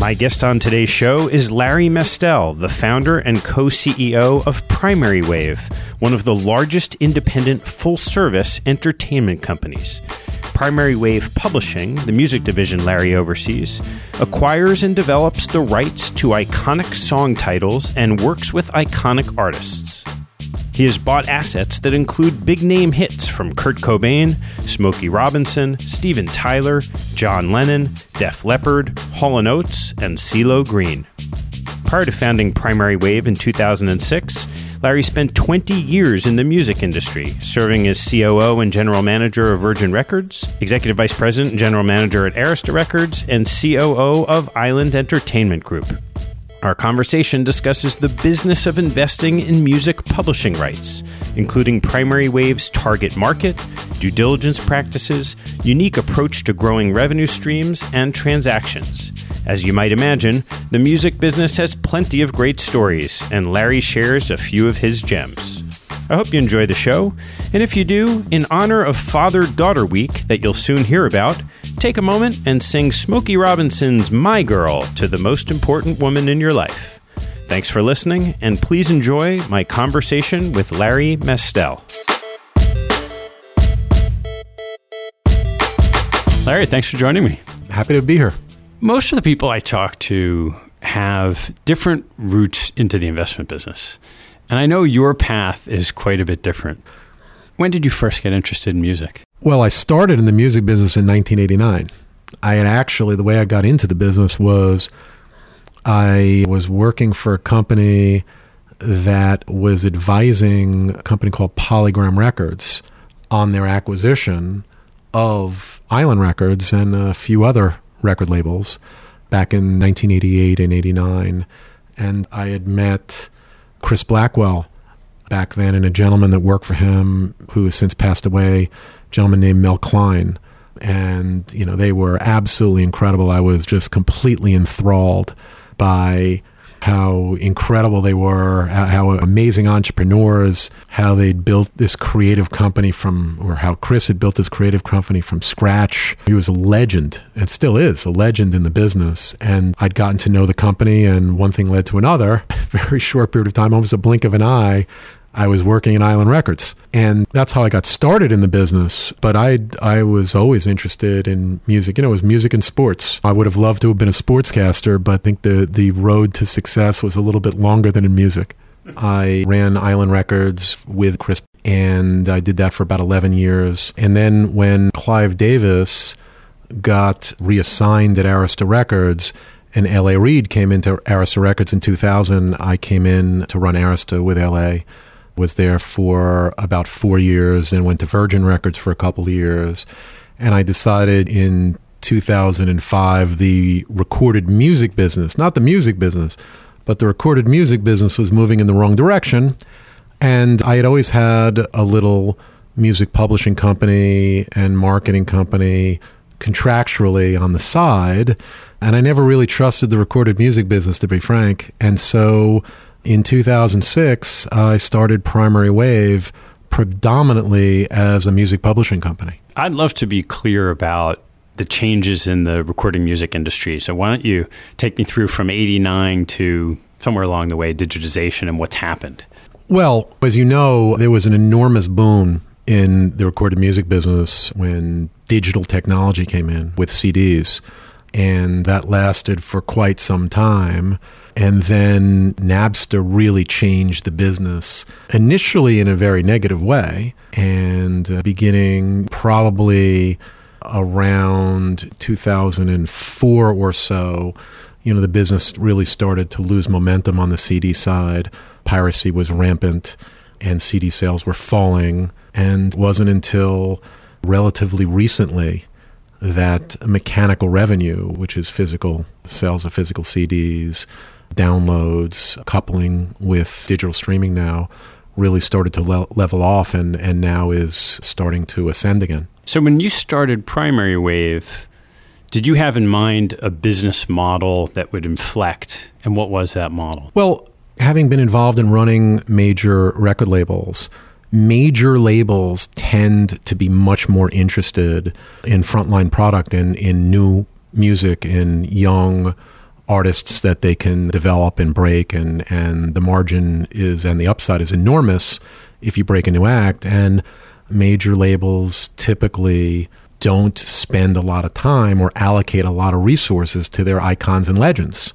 My guest on today's show is Larry Mestel, the founder and co CEO of Primary Wave, one of the largest independent full service entertainment companies. Primary Wave Publishing, the music division Larry oversees, acquires and develops the rights to iconic song titles and works with iconic artists. He has bought assets that include big name hits from Kurt Cobain, Smokey Robinson, Steven Tyler, John Lennon, Def Leppard, Hall & Oates, and CeeLo Green. Prior to founding Primary Wave in 2006, Larry spent 20 years in the music industry, serving as COO and General Manager of Virgin Records, Executive Vice President and General Manager at Arista Records, and COO of Island Entertainment Group. Our conversation discusses the business of investing in music publishing rights, including Primary Wave's target market, due diligence practices, unique approach to growing revenue streams, and transactions. As you might imagine, the music business has plenty of great stories, and Larry shares a few of his gems. I hope you enjoy the show, and if you do, in honor of Father Daughter Week that you'll soon hear about, take a moment and sing Smokey Robinson's My Girl to the most important woman in your life. Thanks for listening, and please enjoy my conversation with Larry Mestel. Larry, thanks for joining me. Happy to be here. Most of the people I talk to have different routes into the investment business. And I know your path is quite a bit different. When did you first get interested in music? Well, I started in the music business in 1989. I had actually, the way I got into the business was I was working for a company that was advising a company called Polygram Records on their acquisition of Island Records and a few other record labels back in 1988 and 89. And I had met Chris Blackwell back then and a gentleman that worked for him who has since passed away, gentleman named Mel Klein. And, you know, they were absolutely incredible. I was just completely enthralled by how incredible they were, how amazing entrepreneurs, how they'd built this creative company from, or how Chris had built this creative company from scratch. He was a legend and still is a legend in the business. And I'd gotten to know the company, and one thing led to another. Very short period of time, almost a blink of an eye. I was working in Island Records, and that's how I got started in the business. But I I was always interested in music. You know, it was music and sports. I would have loved to have been a sportscaster, but I think the the road to success was a little bit longer than in music. I ran Island Records with Chris, and I did that for about eleven years. And then when Clive Davis got reassigned at Arista Records, and L.A. Reid came into Arista Records in 2000. I came in to run Arista with L.A was there for about four years and went to Virgin Records for a couple of years. And I decided in 2005 the recorded music business, not the music business, but the recorded music business was moving in the wrong direction. And I had always had a little music publishing company and marketing company contractually on the side. And I never really trusted the recorded music business, to be frank. And so in 2006, I started Primary Wave predominantly as a music publishing company. I'd love to be clear about the changes in the recording music industry. So, why don't you take me through from 89 to somewhere along the way, digitization and what's happened? Well, as you know, there was an enormous boom in the recorded music business when digital technology came in with CDs. And that lasted for quite some time. And then Napster really changed the business, initially in a very negative way, and uh, beginning probably around 2004 or so, you know, the business really started to lose momentum on the CD side. Piracy was rampant and CD sales were falling. And it wasn't until relatively recently that mechanical revenue, which is physical sales of physical CDs, downloads, coupling with digital streaming now, really started to le- level off and, and now is starting to ascend again. So, when you started Primary Wave, did you have in mind a business model that would inflect? And what was that model? Well, having been involved in running major record labels, major labels tend to be much more interested in frontline product and in new music, in young artists that they can develop and break and and the margin is and the upside is enormous if you break a new act and major labels typically don't spend a lot of time or allocate a lot of resources to their icons and legends.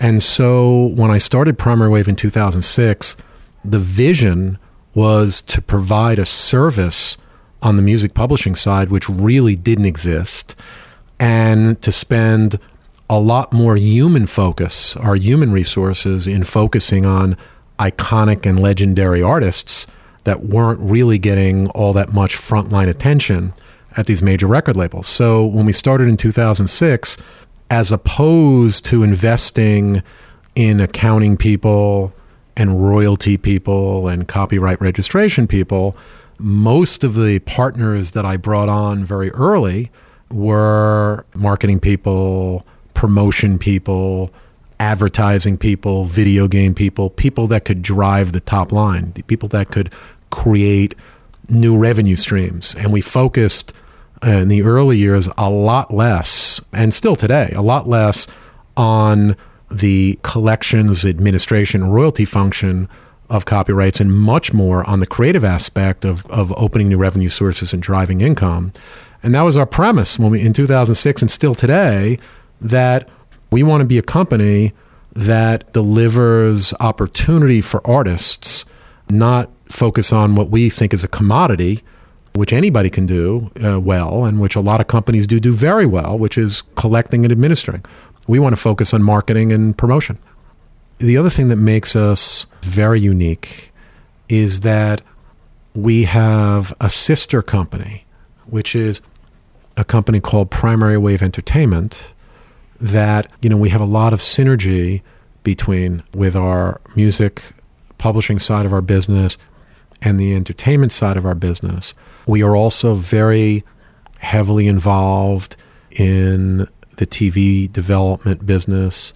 And so when I started Primary Wave in 2006, the vision was to provide a service on the music publishing side, which really didn't exist, and to spend a lot more human focus, our human resources, in focusing on iconic and legendary artists that weren't really getting all that much frontline attention at these major record labels. So when we started in 2006, as opposed to investing in accounting people and royalty people and copyright registration people, most of the partners that I brought on very early were marketing people, promotion people, advertising people, video game people, people that could drive the top line, people that could create new revenue streams. And we focused uh, in the early years a lot less, and still today, a lot less on the collections, administration, royalty function of copyrights, and much more on the creative aspect of, of opening new revenue sources and driving income. And that was our premise when we in 2006 and still today that we want to be a company that delivers opportunity for artists, not focus on what we think is a commodity, which anybody can do uh, well, and which a lot of companies do do very well, which is collecting and administering. We want to focus on marketing and promotion. The other thing that makes us very unique is that we have a sister company, which is a company called Primary Wave Entertainment that, you know, we have a lot of synergy between with our music publishing side of our business and the entertainment side of our business. We are also very heavily involved in the TV development business,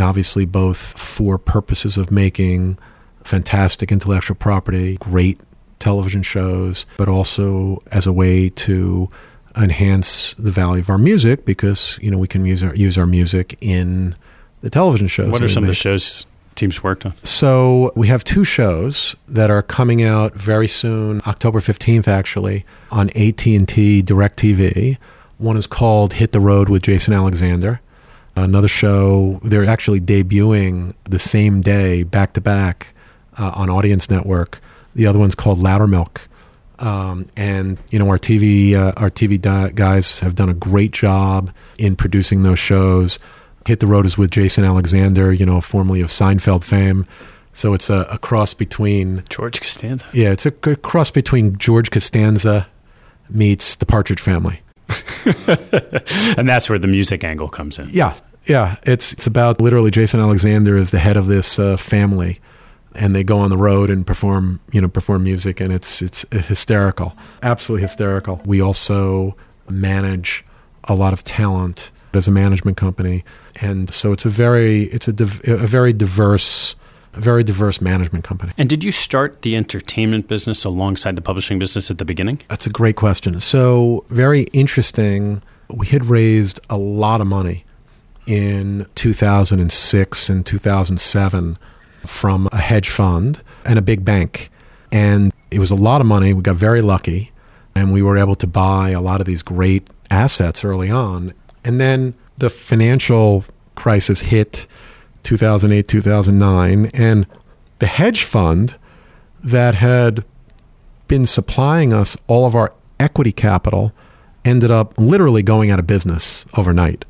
obviously, both for purposes of making fantastic intellectual property, great television shows, but also as a way to enhance the value of our music because you know we can use our use our music in the television shows. What are some of the shows teams worked on? So we have two shows that are coming out very soon, October 15th actually, on AT&T DirecTV. One is called Hit the Road with Jason Alexander. Another show, they're actually debuting the same day, back to back, uh, on Audience Network. The other one's called Loudermilk. Um, and you know our TV uh, our TV guys have done a great job in producing those shows. Hit the Road is with Jason Alexander, you know, formerly of Seinfeld fame. So it's a, a cross between George Costanza. Yeah, it's a, a cross between George Costanza meets the Partridge Family. and that's where the music angle comes in. Yeah, yeah. It's it's about literally Jason Alexander is the head of this uh, family, and they go on the road and perform you know perform music, and it's it's hysterical, absolutely hysterical. We also manage a lot of talent as a management company, and so it's a very it's a div- a very diverse a very diverse management company. And did you start the entertainment business alongside the publishing business at the beginning? That's a great question. So, very interesting. We had raised a lot of money in 2006 and 2007 from a hedge fund and a big bank. And it was a lot of money. We got very lucky and we were able to buy a lot of these great assets early on. And then the financial crisis hit 2008, 2009, and the hedge fund that had been supplying us all of our equity capital ended up literally going out of business overnight.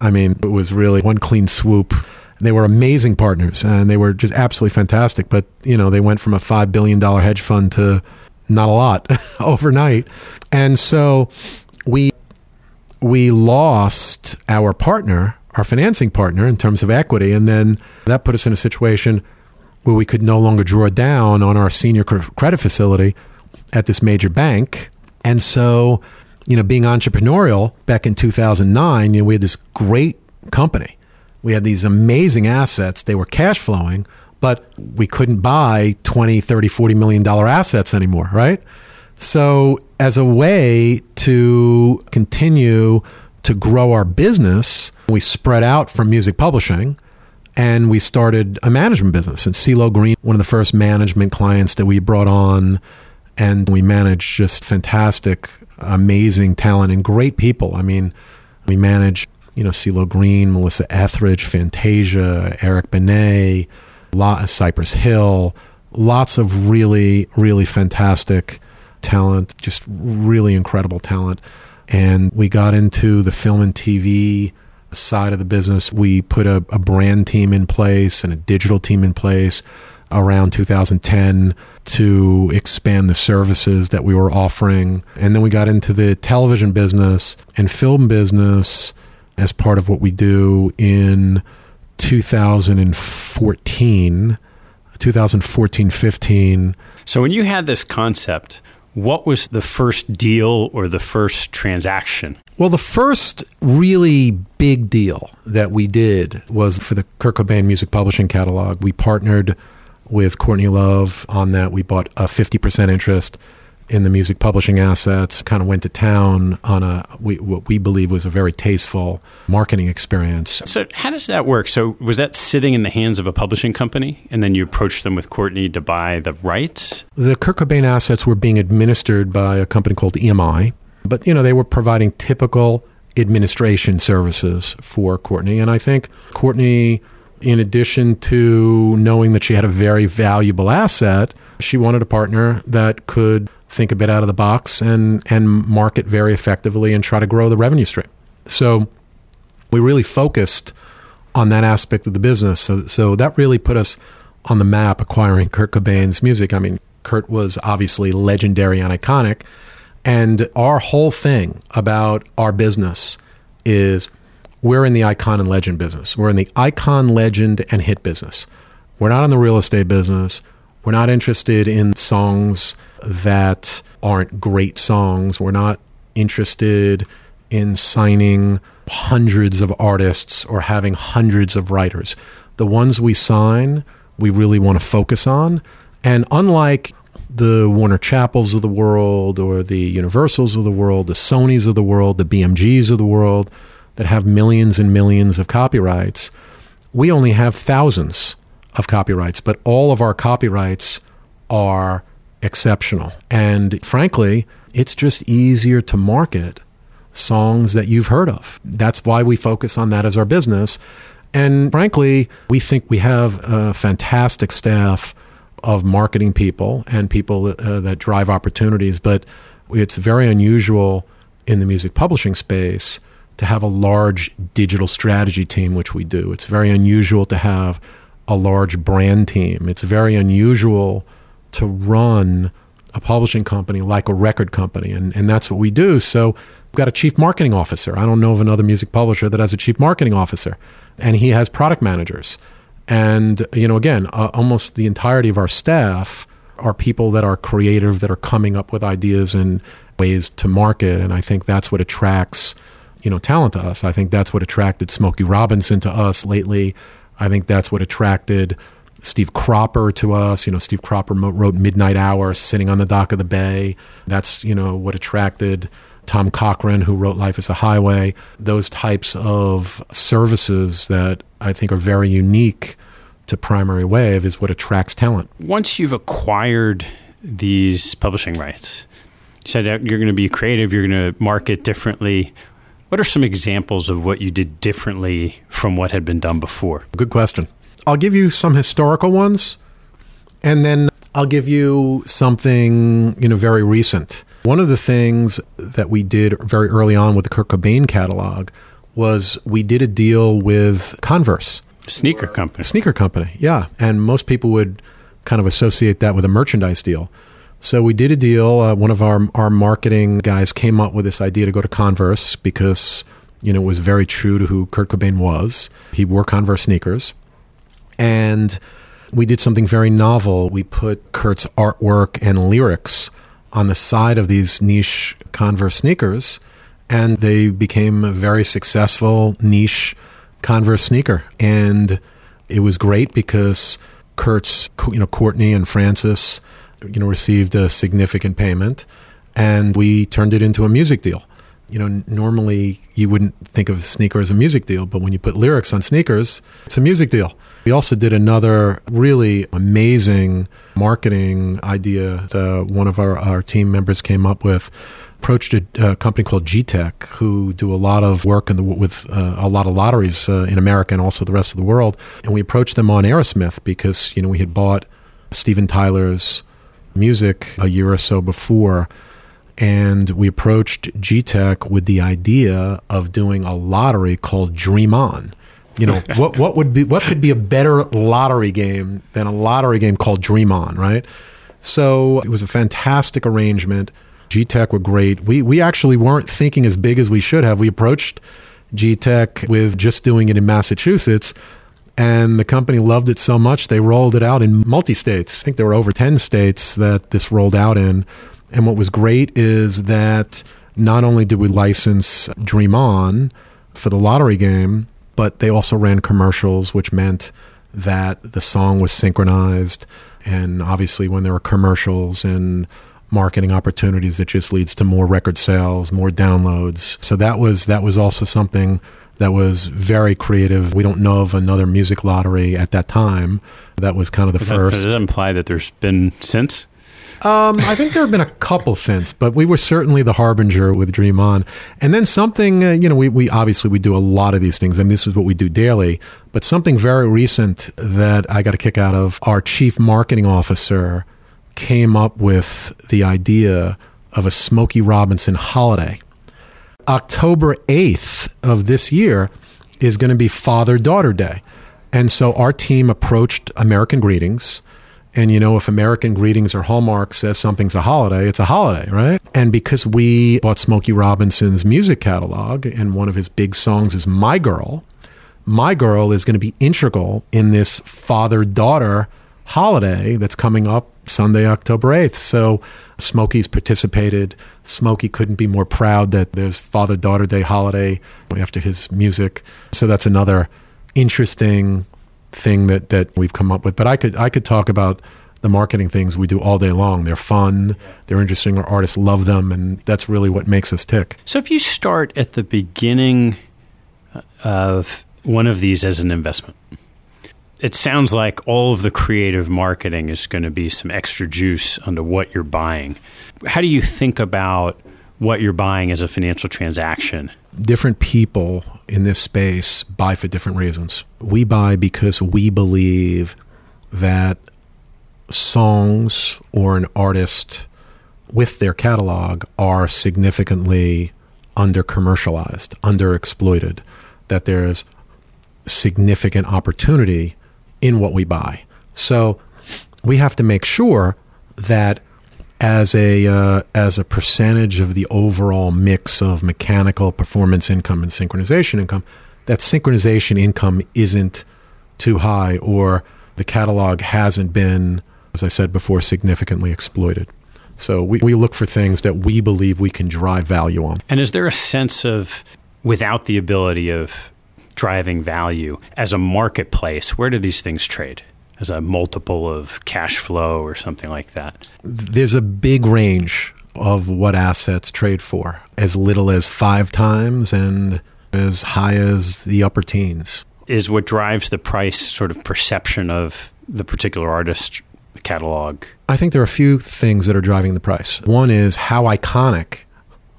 I mean, it was really one clean swoop. They were amazing partners and they were just absolutely fantastic. But, you know, they went from a $5 billion hedge fund to not a lot overnight. And so we we lost our partner, our financing partner, in terms of equity. And then that put us in a situation where we could no longer draw down on our senior credit facility at this major bank. And so, you know, being entrepreneurial back in 2009, you know, we had this great company. We had these amazing assets. They were cash flowing, but we couldn't buy 20, 30, 40 million dollar assets anymore, right? So, as a way to continue to grow our business, we spread out from music publishing and we started a management business. And CeeLo Green, one of the first management clients that we brought on, and we managed just fantastic, amazing talent and great people. I mean, we manage, you know, CeeLo Green, Melissa Etheridge, Fantasia, Eric Benet, Cypress Hill, lots of really, really fantastic talent, just really incredible talent. And we got into the film and TV side of the business. We put a, a brand team in place and a digital team in place around 2010 to expand the services that we were offering. And then we got into the television business and film business as part of what we do in 2014, 2014 15. So when you had this concept, what was the first deal or the first transaction? Well, the first really big deal that we did was for the Kurt Cobain Music Publishing Catalog. We partnered with Courtney Love on that. We bought a 50% interest in the music publishing assets, kind of went to town on a we, what we believe was a very tasteful marketing experience. So, how does that work? So, was that sitting in the hands of a publishing company, and then you approached them with Courtney to buy the rights? The Kurt Cobain assets were being administered by a company called EMI, but you know they were providing typical administration services for Courtney, and I think Courtney in addition to knowing that she had a very valuable asset, she wanted a partner that could think a bit out of the box and and market very effectively and try to grow the revenue stream. So we really focused on that aspect of the business. So so that really put us on the map acquiring Kurt Cobain's music. I mean, Kurt was obviously legendary and iconic, and our whole thing about our business is we're in the icon and legend business. We're in the icon, legend, and hit business. We're not in the real estate business. We're not interested in songs that aren't great songs. We're not interested in signing hundreds of artists or having hundreds of writers. The ones we sign, we really want to focus on. And unlike the Warner Chappells of the world or the Universals of the world, the Sonys of the world, the BMGs of the world that have millions and millions of copyrights, we only have thousands of copyrights, but all of our copyrights are exceptional. And frankly, it's just easier to market songs that you've heard of. That's why we focus on that as our business. And frankly, we think we have a fantastic staff of marketing people and people uh, that drive opportunities, but it's very unusual in the music publishing space to have a large digital strategy team, which we do. It's very unusual to have a large brand team. It's very unusual to run a publishing company like a record company, and, and that's what we do. So we've got a chief marketing officer. I don't know of another music publisher that has a chief marketing officer, and he has product managers. And, you know, again, uh, almost the entirety of our staff are people that are creative, that are coming up with ideas and ways to market. And I think that's what attracts, you know, talent to us. I think that's what attracted Smokey Robinson to us lately. I think that's what attracted Steve Cropper to us. You know, Steve Cropper wrote Midnight Hour, sitting on the dock of the bay. That's you know what attracted Tom Cochrane, who wrote Life is a Highway. Those types of services that I think are very unique to Primary Wave is what attracts talent. Once you've acquired these publishing rights, you said you're going to be creative, you're going to market differently. What are some examples of what you did differently from what had been done before? Good question. I'll give you some historical ones, and then I'll give you something you know very recent. One of the things that we did very early on with the Kurt Cobain catalog was we did a deal with Converse, sneaker company. Sneaker company, yeah. And most people would kind of associate that with a merchandise deal. So we did a deal. Uh, one of our our marketing guys came up with this idea to go to Converse because you know it was very true to who Kurt Cobain was. He wore Converse sneakers, and we did something very novel. We put Kurt's artwork and lyrics on the side of these niche Converse sneakers, and they became a very successful niche Converse sneaker. And it was great because Kurt's, you know, Courtney and Francis, you know, received a significant payment, and we turned it into a music deal. You know, normally you wouldn't think of a sneaker as a music deal, but when you put lyrics on sneakers, it's a music deal. We also did another really amazing marketing idea that uh, one of our, our team members came up with. Approached a, a company called G-Tech, who do a lot of work the, with uh, a lot of lotteries uh, in America and also the rest of the world. And we approached them on Aerosmith because you know we had bought Steven Tyler's music a year or so before, and we approached G-Tech with the idea of doing a lottery called Dream On you know what what would be what could be a better lottery game than a lottery game called Dream On, right? So it was a fantastic arrangement. G Tech were great. We we actually weren't thinking as big as we should have. We approached G Tech with just doing it in Massachusetts, and the company loved it so much they rolled it out in multi states. I think there were over ten states that this rolled out in. And what was great is that not only did we license Dream On for the lottery game, but they also ran commercials, which meant that the song was synchronized. And obviously, when there are commercials and marketing opportunities, it just leads to more record sales, more downloads. So that was that was also something that was very creative. We don't know of another music lottery at that time. That was kind of the does first. That, does that imply that there's been since? Um, I think there have been a couple since, but we were certainly the harbinger with Dream On. And then something, uh, you know, we, we obviously we do a lot of these things, and this is what we do daily. But something very recent that I got a kick out of, our chief marketing officer came up with the idea of a Smokey Robinson holiday. October 8th of this year is going to be Father Daughter Day. And so our team approached American Greetings and you know, if American Greetings or Hallmark says something's a holiday, it's a holiday, right? And because we bought Smokey Robinson's music catalog, and one of his big songs is My Girl, My Girl is going to be integral in this father daughter holiday that's coming up Sunday, October 8th. So Smokey's participated. Smokey couldn't be more proud that there's Father Daughter Day holiday after his music. So that's another interesting thing that that we've come up with. But I could I could talk about the marketing things we do all day long. They're fun, they're interesting. Our artists love them, and that's really what makes us tick. So if you start at the beginning uh, of one of these as an investment, it sounds like all of the creative marketing is going to be some extra juice onto what you're buying. How do you think about what you're buying as a financial transaction? Different people in this space buy for different reasons. We buy because we believe that songs or an artist with their catalog are significantly under commercialized, under exploited, that there's significant opportunity in what we buy. So we have to make sure that as a uh, as a percentage of the overall mix of mechanical performance income and synchronization income, that synchronization income isn't too high, or the catalog hasn't been, as I said before, significantly exploited. So we, we look for things that we believe we can drive value on. And is there a sense of, without the ability of driving value as a marketplace, where do these things trade? as a multiple of cash flow or something like that? There's a big range of what assets trade for, as little as five times and as high as the upper teens. Is what drives the price sort of perception of the particular artist catalog? I think there are a few things that are driving the price. One is how iconic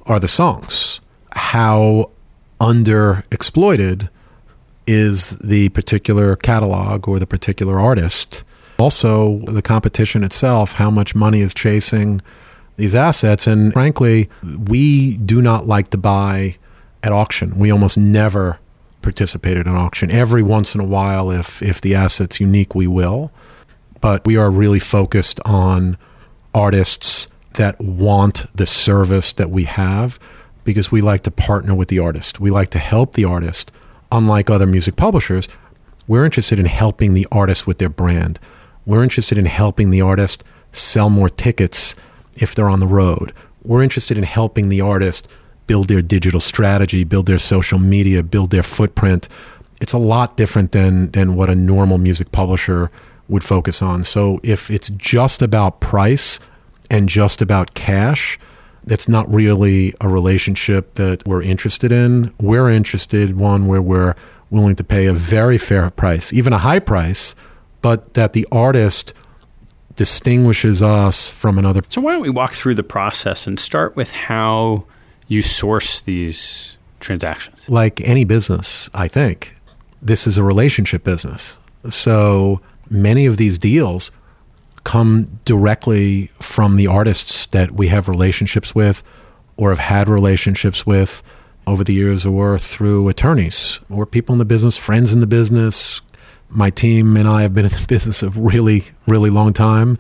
are the songs? How underexploited is the particular catalog or the particular artist. Also, the competition itself, how much money is chasing these assets. And frankly, we do not like to buy at auction. We almost never participate in auction. Every once in a while, if, if the asset's unique, we will. But we are really focused on artists that want the service that we have because we like to partner with the artist. We like to help the artist. Unlike other music publishers, we're interested in helping the artist with their brand. We're interested in helping the artist sell more tickets if they're on the road. We're interested in helping the artist build their digital strategy, build their social media, build their footprint. It's a lot different than than what a normal music publisher would focus on. So if it's just about price and just about cash, that's not really a relationship that we're interested in. We're interested in one where we're willing to pay a very fair price, even a high price, but that the artist distinguishes us from another. So why don't we walk through the process and start with how you source these transactions? Like any business, I think, this is a relationship business. So many of these deals come directly from the artists that we have relationships with or have had relationships with over the years or through attorneys or people in the business, friends in the business. My team and I have been in the business a really, really long time.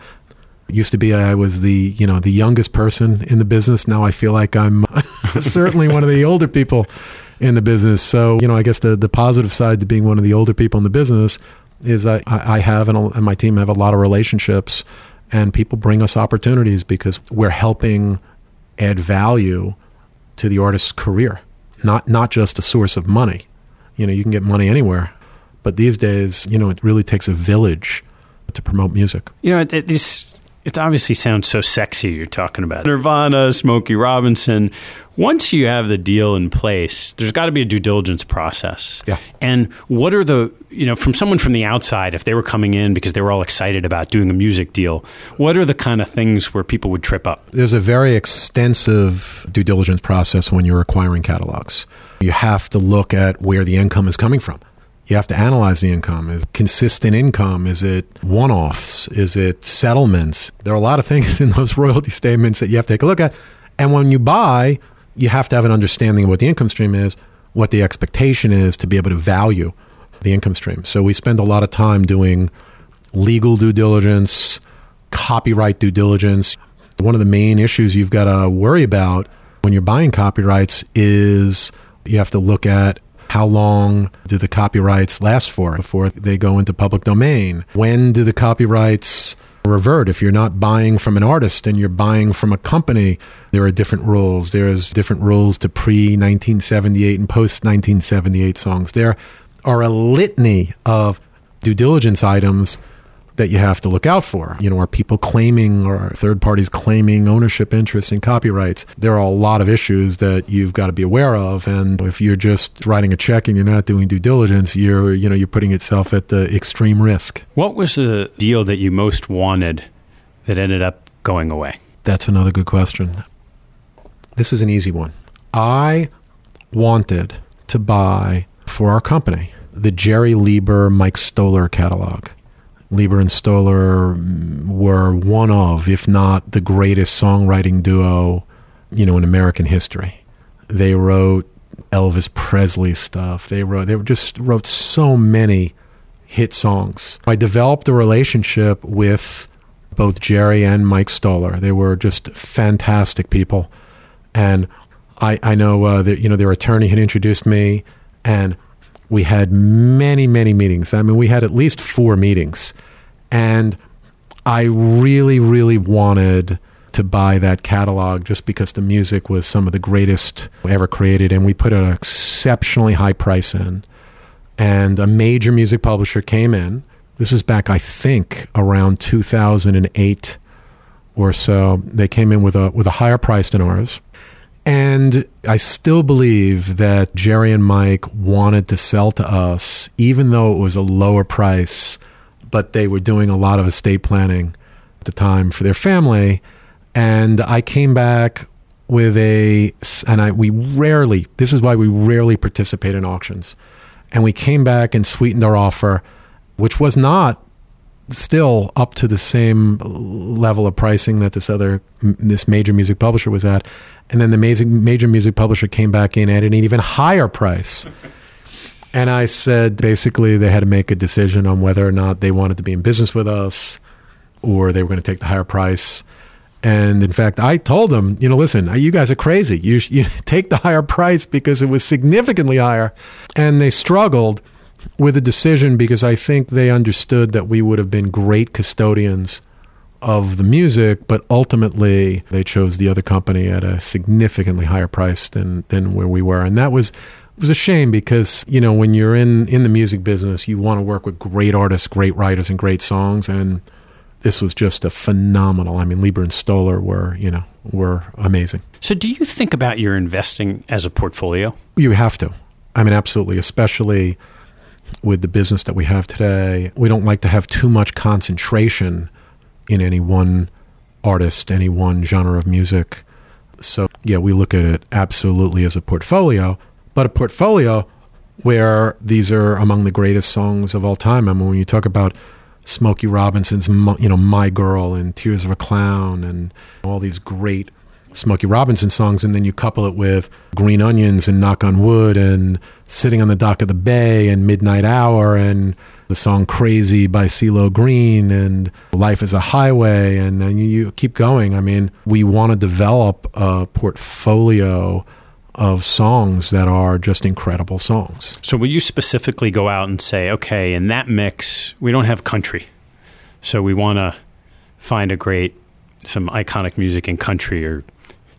It used to be I was the, you know, the youngest person in the business. Now I feel like I'm certainly one of the older people in the business. So, you know, I guess the, the positive side to being one of the older people in the business is I, I have and, my team have a lot of relationships and people bring us opportunities because we're helping add value to the artist's career, not not just a source of money. You know, you can get money anywhere, but these days, you know, it really takes a village to promote music. You know, this it obviously sounds so sexy. You're talking about Nirvana, Smokey Robinson. Once you have the deal in place, there's got to be a due diligence process. Yeah. And what are the, you know, from someone from the outside, if they were coming in because they were all excited about doing a music deal, what are the kind of things where people would trip up? There's a very extensive due diligence process when you're acquiring catalogs. You have to look at where the income is coming from you have to analyze the income. Is consistent income? Is it one offs? Is it settlements? There are a lot of things in those royalty statements that you have to take a look at. And when you buy, you have to have an understanding of what the income stream is, what the expectation is to be able to value the income stream. So we spend a lot of time doing legal due diligence, copyright due diligence. One of the main issues you've got to worry about when you're buying copyrights is you have to look at how long do the copyrights last for before they go into public domain? When do the copyrights revert? If you're not buying from an artist and you're buying from a company, there are different rules. There's different rules to pre 1978 and post 1978 songs. There are a litany of due diligence items that you have to look out for. You know, are people claiming or third parties claiming ownership interests in copyrights? There are a lot of issues that you've got to be aware of. And if you're just writing a check and you're not doing due diligence, you're you know you're putting yourself at the extreme risk. What was the deal that you most wanted that ended up going away? That's another good question. This is an easy one. I wanted to buy for our company the Jerry Leiber Mike Stoller catalog. Leiber and Stoller were one of, if not the greatest songwriting duo, you know, in American history. They wrote Elvis Presley stuff. They wrote they just wrote so many hit songs. I developed a relationship with both Jerry and Mike Stoller. They were just fantastic people, and I I know uh, that you know their attorney had introduced me, and we had many, many meetings. I mean, we had at least four meetings. And I really, really wanted to buy that catalog just because the music was some of the greatest ever created. And we put an exceptionally high price in. And a major music publisher came in. This is back, I think, around 2008 or so. They came in with a, with a higher price than ours. And I still believe that Jerry and Mike wanted to sell to us, even though it was a lower price, but they were doing a lot of estate planning at the time for their family. And I came back with a, and I, we rarely, this is why we rarely participate in auctions. And we came back and sweetened our offer, which was not still up to the same level of pricing that this other this major music publisher was at and then the major, major music publisher came back in at an even higher price and i said basically they had to make a decision on whether or not they wanted to be in business with us or they were going to take the higher price And in fact, I told them, you know, listen, you guys are crazy. You, you take the higher price because it was significantly higher. And they struggled with a decision because I think they understood that we would have been great custodians of the music, but ultimately they chose the other company at a significantly higher price than than where we were, and that was was a shame because you know when you're in in the music business, you want to work with great artists, great writers, and great songs, and this was just a phenomenal. I mean, Leiber and Stoller were you know were amazing. So, do you think about your investing as a portfolio? You have to. I mean, absolutely, especially with the business that we have today. We don't like to have too much concentration in any one artist, any one genre of music. So, yeah, we look at it absolutely as a portfolio, but a portfolio where these are among the greatest songs of all time. I mean, when you talk about Smokey Robinson's, you know, My Girl and Tears of a Clown and all these great Smokey Robinson songs, and then you couple it with Green Onions and Knock on Wood and Sitting on the Dock of the Bay and Midnight Hour and the song Crazy by CeeLo Green and Life is a Highway, and, and you, you keep going. I mean, we want to develop a portfolio of songs that are just incredible songs. So, will you specifically go out and say, okay, in that mix, we don't have country, so we want to find a great, some iconic music in country or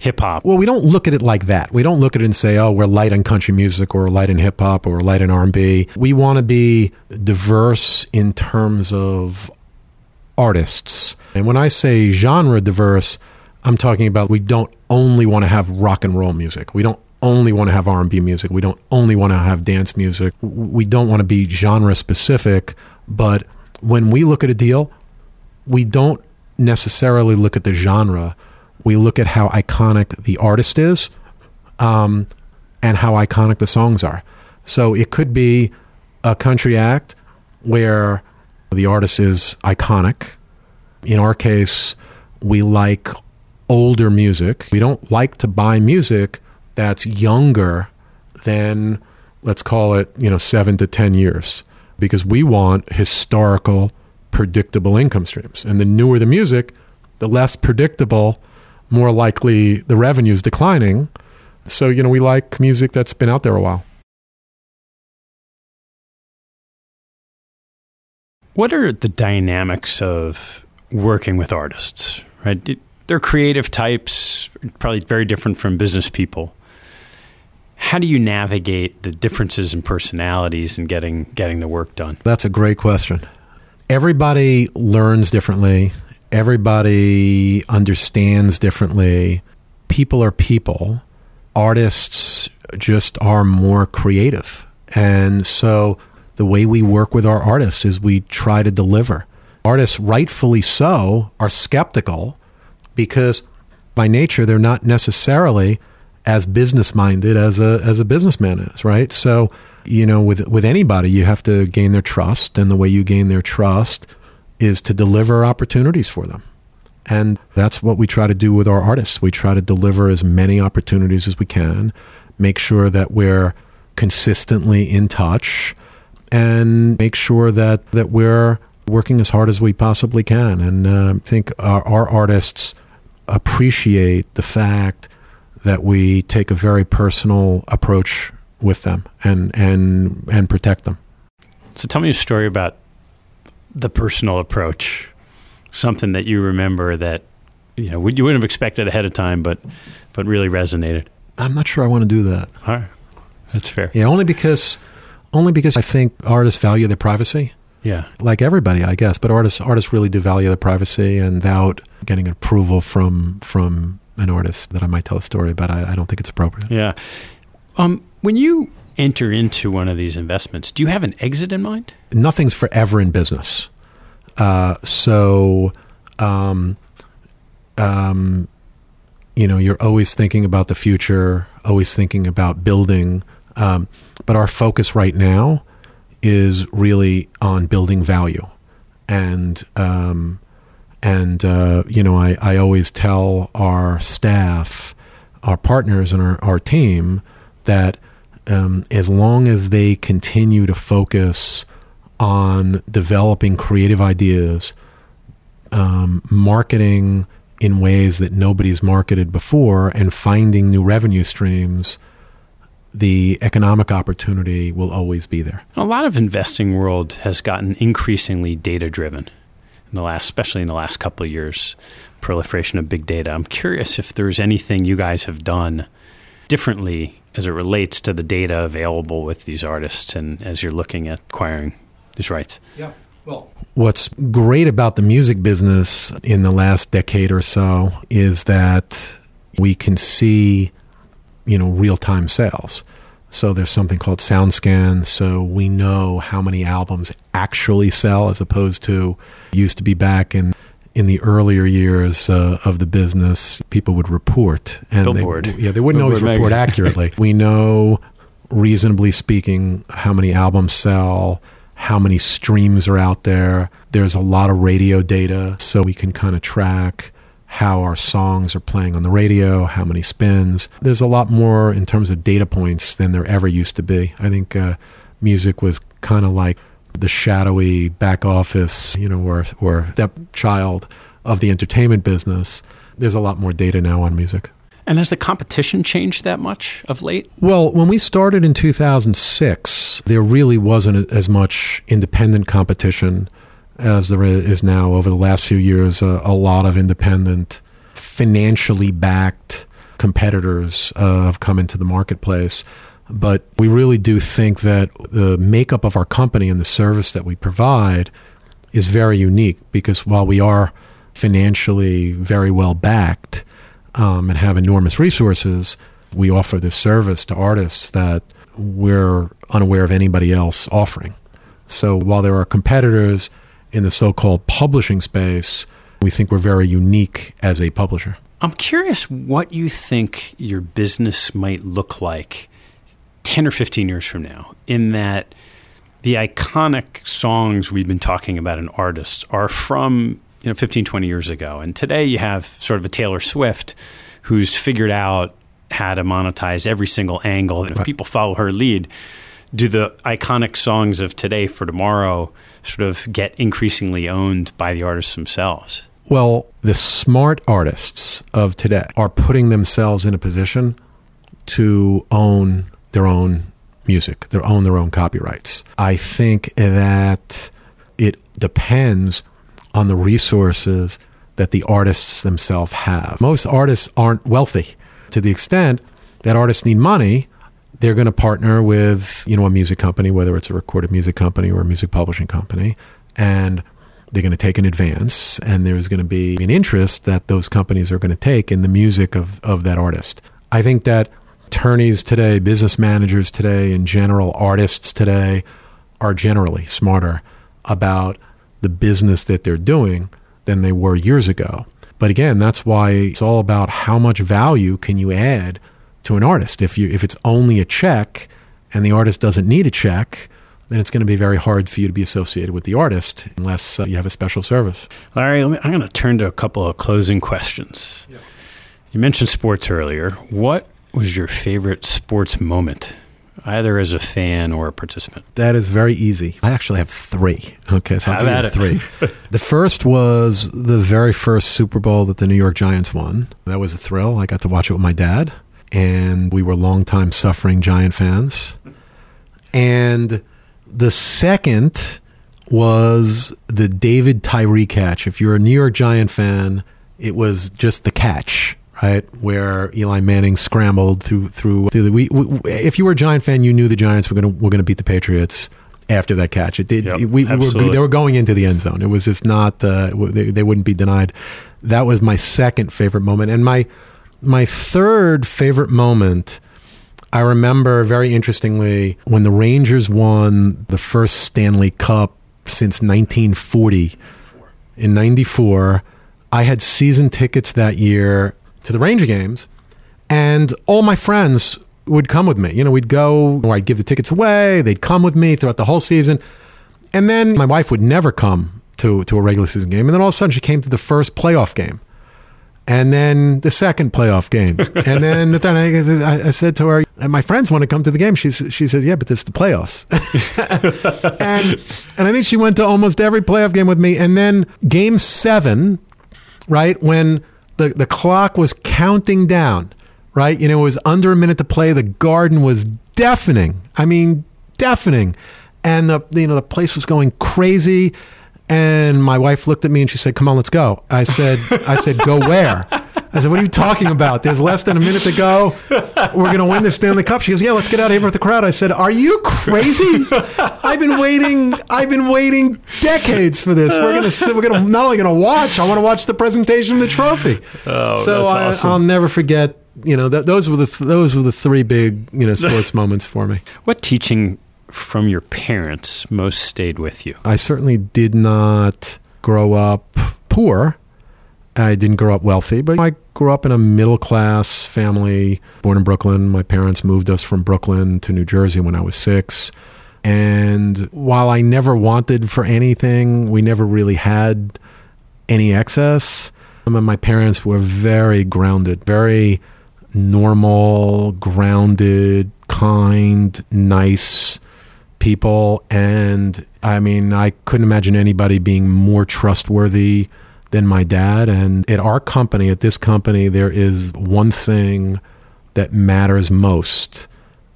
hip hop. Well, we don't look at it like that. We don't look at it and say, "Oh, we're light on country music or light in hip hop or light in R&B." We want to be diverse in terms of artists. And when I say genre diverse, I'm talking about we don't only want to have rock and roll music. We don't only want to have R&B music. We don't only want to have dance music. We don't want to be genre specific, but when we look at a deal, we don't necessarily look at the genre we look at how iconic the artist is um, and how iconic the songs are. So it could be a country act where the artist is iconic. In our case, we like older music. We don't like to buy music that's younger than, let's call it, you know, seven to 10 years, because we want historical, predictable income streams. And the newer the music, the less predictable more likely the revenue is declining. So, you know, we like music that's been out there a while. What are the dynamics of working with artists? Right? They're creative types, probably very different from business people. How do you navigate the differences in personalities and getting getting the work done? That's a great question. Everybody learns differently everybody understands differently. People are people. Artists just are more creative. And so the way we work with our artists is we try to deliver. Artists, rightfully so, are skeptical because by nature they're not necessarily as business minded as a as a businessman is, right? So, you know, with with anybody, you have to gain their trust, and the way you gain their trust is to deliver opportunities for them. And that's what we try to do with our artists. We try to deliver as many opportunities as we can, make sure that we're consistently in touch, and make sure that, that we're working as hard as we possibly can. And uh, I think our, our artists appreciate the fact that we take a very personal approach with them and, and, and protect them. So tell me a story about the personal approach? Something that you remember that you know you wouldn't have expected ahead of time, but but really resonated. I'm not sure I want to do that. All right, that's fair. Yeah, only because only because I think artists value their privacy. Yeah, like everybody, I guess. But artists artists really do value their privacy, and without getting approval from from an artist that I might tell a story about, I, I don't think it's appropriate. Yeah. Um, when you enter into one of these investments, do you have an exit in mind? Nothing's forever in business. Uh, so, um, um, you know, you're always thinking about the future, always thinking about building. Um, but our focus right now is really on building value. And, um, and uh, you know, I, I always tell our staff, our partners, and our, our team that um, as long as they continue to focus on developing creative ideas, um, marketing in ways that nobody's marketed before and finding new revenue streams, the economic opportunity will always be there. A lot of investing world has gotten increasingly data driven in the last especially in the last couple of years proliferation of big data. I'm curious if there's anything you guys have done differently as it relates to the data available with these artists and as you're looking at acquiring these rights. Yeah. Well, what's great about the music business in the last decade or so is that we can see, you know, real-time sales. So there's something called SoundScan, so we know how many albums actually sell as opposed to used to be back in in the earlier years uh, of the business, people would report and Billboard. They, yeah, they wouldn't Billboard always report accurately. we know reasonably speaking how many albums sell, how many streams are out there. There's a lot of radio data, so we can kind of track how our songs are playing on the radio, how many spins. There's a lot more in terms of data points than there ever used to be. I think uh, music was kind of like the shadowy back office, you know, or or stepchild of the entertainment business. There's a lot more data now on music. And has the competition changed that much of late? Well, when we started in 2006, there really wasn't as much independent competition as there is now. Over the last few years, uh, a lot of independent, financially backed competitors uh, have come into the marketplace. But we really do think that the makeup of our company and the service that we provide is very unique because while we are financially very well backed um, and have enormous resources, we offer this service to artists that we're unaware of anybody else offering. So while there are competitors in the so called publishing space, we think we're very unique as a publisher. I'm curious what you think your business might look like 10 or 15 years from now, in that the iconic songs we've been talking about in artists are from you know 15 20 years ago. And today you have sort of a Taylor Swift who's figured out how to monetize every single angle. And if people follow her lead do the iconic songs of today for tomorrow sort of get increasingly owned by the artists themselves? Well the smart artists of today are putting themselves in a position to own their own music, their own their own copyrights. I think that it depends on the resources that the artists themselves have. Most artists aren't wealthy to the extent that artists need money. They're going to partner with, you know, a music company, whether it's a recorded music company or a music publishing company, and they're going to take an advance and there's going to be an interest that those companies are going to take in the music of, of that artist. I think that attorneys today, business managers today, in general, artists today are generally smarter about the business that they're doing than they were years ago. But again, that's why it's all about how much value can you add to an artist. If you if it's only a check and the artist doesn't need a check, then it's going to be very hard for you to be associated with the artist unless uh, you have a special service. Larry, me, I'm going to turn to a couple of closing questions. Yeah. You mentioned sports earlier. What was your favorite sports moment? Either as a fan or a participant. That is very easy. I actually have three. Okay, so I'll give you three. the first was the very first Super Bowl that the New York Giants won. That was a thrill. I got to watch it with my dad, and we were longtime suffering Giant fans. And the second was the David Tyree catch. If you're a New York Giant fan, it was just the catch right? Where Eli Manning scrambled through through through the. We, we, if you were a Giant fan, you knew the Giants were going to were going to beat the Patriots after that catch. It did. Yep, we, we were, they were going into the end zone. It was just not. Uh, they, they wouldn't be denied. That was my second favorite moment, and my my third favorite moment. I remember very interestingly when the Rangers won the first Stanley Cup since 1940 in 94. I had season tickets that year to the Ranger games, and all my friends would come with me. You know, we'd go, or I'd give the tickets away. They'd come with me throughout the whole season, and then my wife would never come to to a regular season game, and then all of a sudden she came to the first playoff game. And then the second playoff game, and then the third. I, I said to her, "My friends want to come to the game." She she says, "Yeah, but it's the playoffs." and and I think she went to almost every playoff game with me. And then game seven, right when the, the clock was counting down, right? You know, it was under a minute to play. The garden was deafening. I mean, deafening. And the, you know, the place was going crazy. And my wife looked at me and she said, "Come on, let's go." I said, "I said, go where?" I said, "What are you talking about? There's less than a minute to go. We're going to win the Stanley Cup." She goes, "Yeah, let's get out of here with the crowd." I said, "Are you crazy? I've been waiting. I've been waiting decades for this. We're going to sit. We're going to not only going to watch. I want to watch the presentation of the trophy." Oh, so that's I, awesome. I'll never forget. You know, th- those were the th- those were the three big you know sports moments for me. What teaching from your parents most stayed with you? I certainly did not grow up poor. I didn't grow up wealthy, but I grew up in a middle class family, born in Brooklyn. My parents moved us from Brooklyn to New Jersey when I was six. And while I never wanted for anything, we never really had any excess. I mean, my parents were very grounded, very normal, grounded, kind, nice people. And I mean, I couldn't imagine anybody being more trustworthy than my dad. And at our company, at this company, there is one thing that matters most,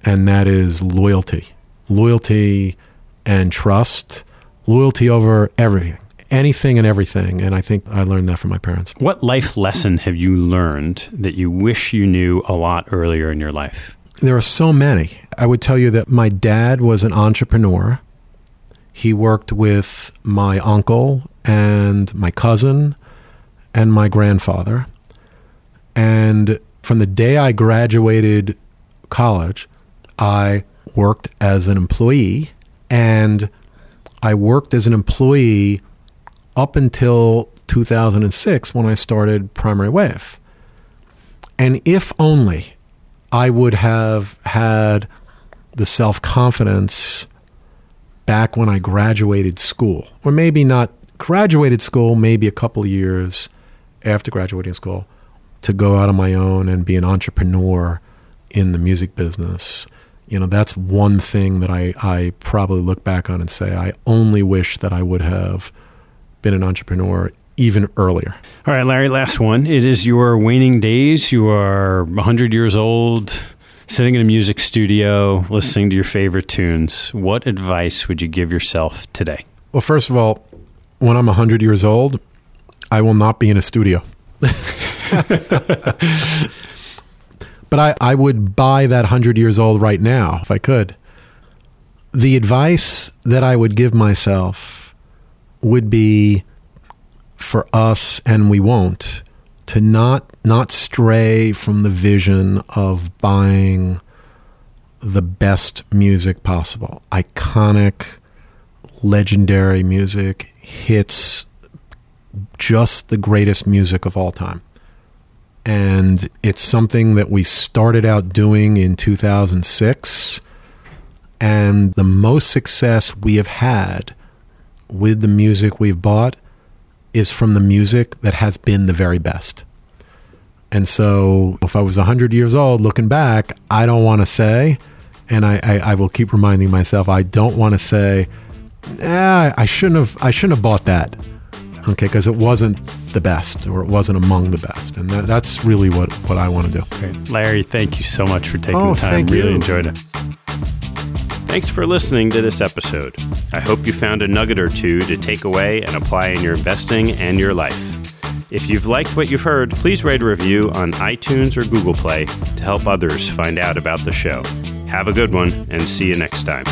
and that is loyalty. Loyalty and trust. Loyalty over everything, anything and everything. And I think I learned that from my parents. What life lesson have you learned that you wish you knew a lot earlier in your life? There are so many. I would tell you that my dad was an entrepreneur. He worked with my uncle and my cousin and my grandfather. And from the day I graduated college, I worked as an employee. And I worked as an employee up until 2006 when I started Primary Wave. And if only I would have had the self confidence back when I graduated school, or maybe not graduated school, maybe a couple years after graduating school, to go out on my own and be an entrepreneur in the music business. You know, that's one thing that I, I probably look back on and say, I only wish that I would have been an entrepreneur even earlier. All right, Larry, last one. It is your waning days. You are 100 years old, sitting in a music studio, listening to your favorite tunes. What advice would you give yourself today? Well, first of all, when I'm 100 years old, I will not be in a studio. but I, I would buy that 100 years old right now if I could. The advice that I would give myself would be for us, and we won't, to not not stray from the vision of buying the best music possible. Iconic, legendary music, hits, just the greatest music of all time. And it's something that we started out doing in 2006. And the most success we have had with the music we've bought is from the music that has been the very best. And so, if I was 100 years old looking back, I don't want to say, and I, I, I will keep reminding myself, I don't want to say, eh, I shouldn't have, I shouldn't have bought that. Okay, because it wasn't the best or it wasn't among the best. And that, that's really what, what I want to do. Great. Larry, thank you so much for taking Oh, the time. thank really you. enjoyed it. Thanks for listening to this episode. I hope you found a nugget or two to take away and apply in your investing and your life. If you've liked what you've heard, please write a review on iTunes or Google Play to help others find out about the show. Have a good one and see you next time.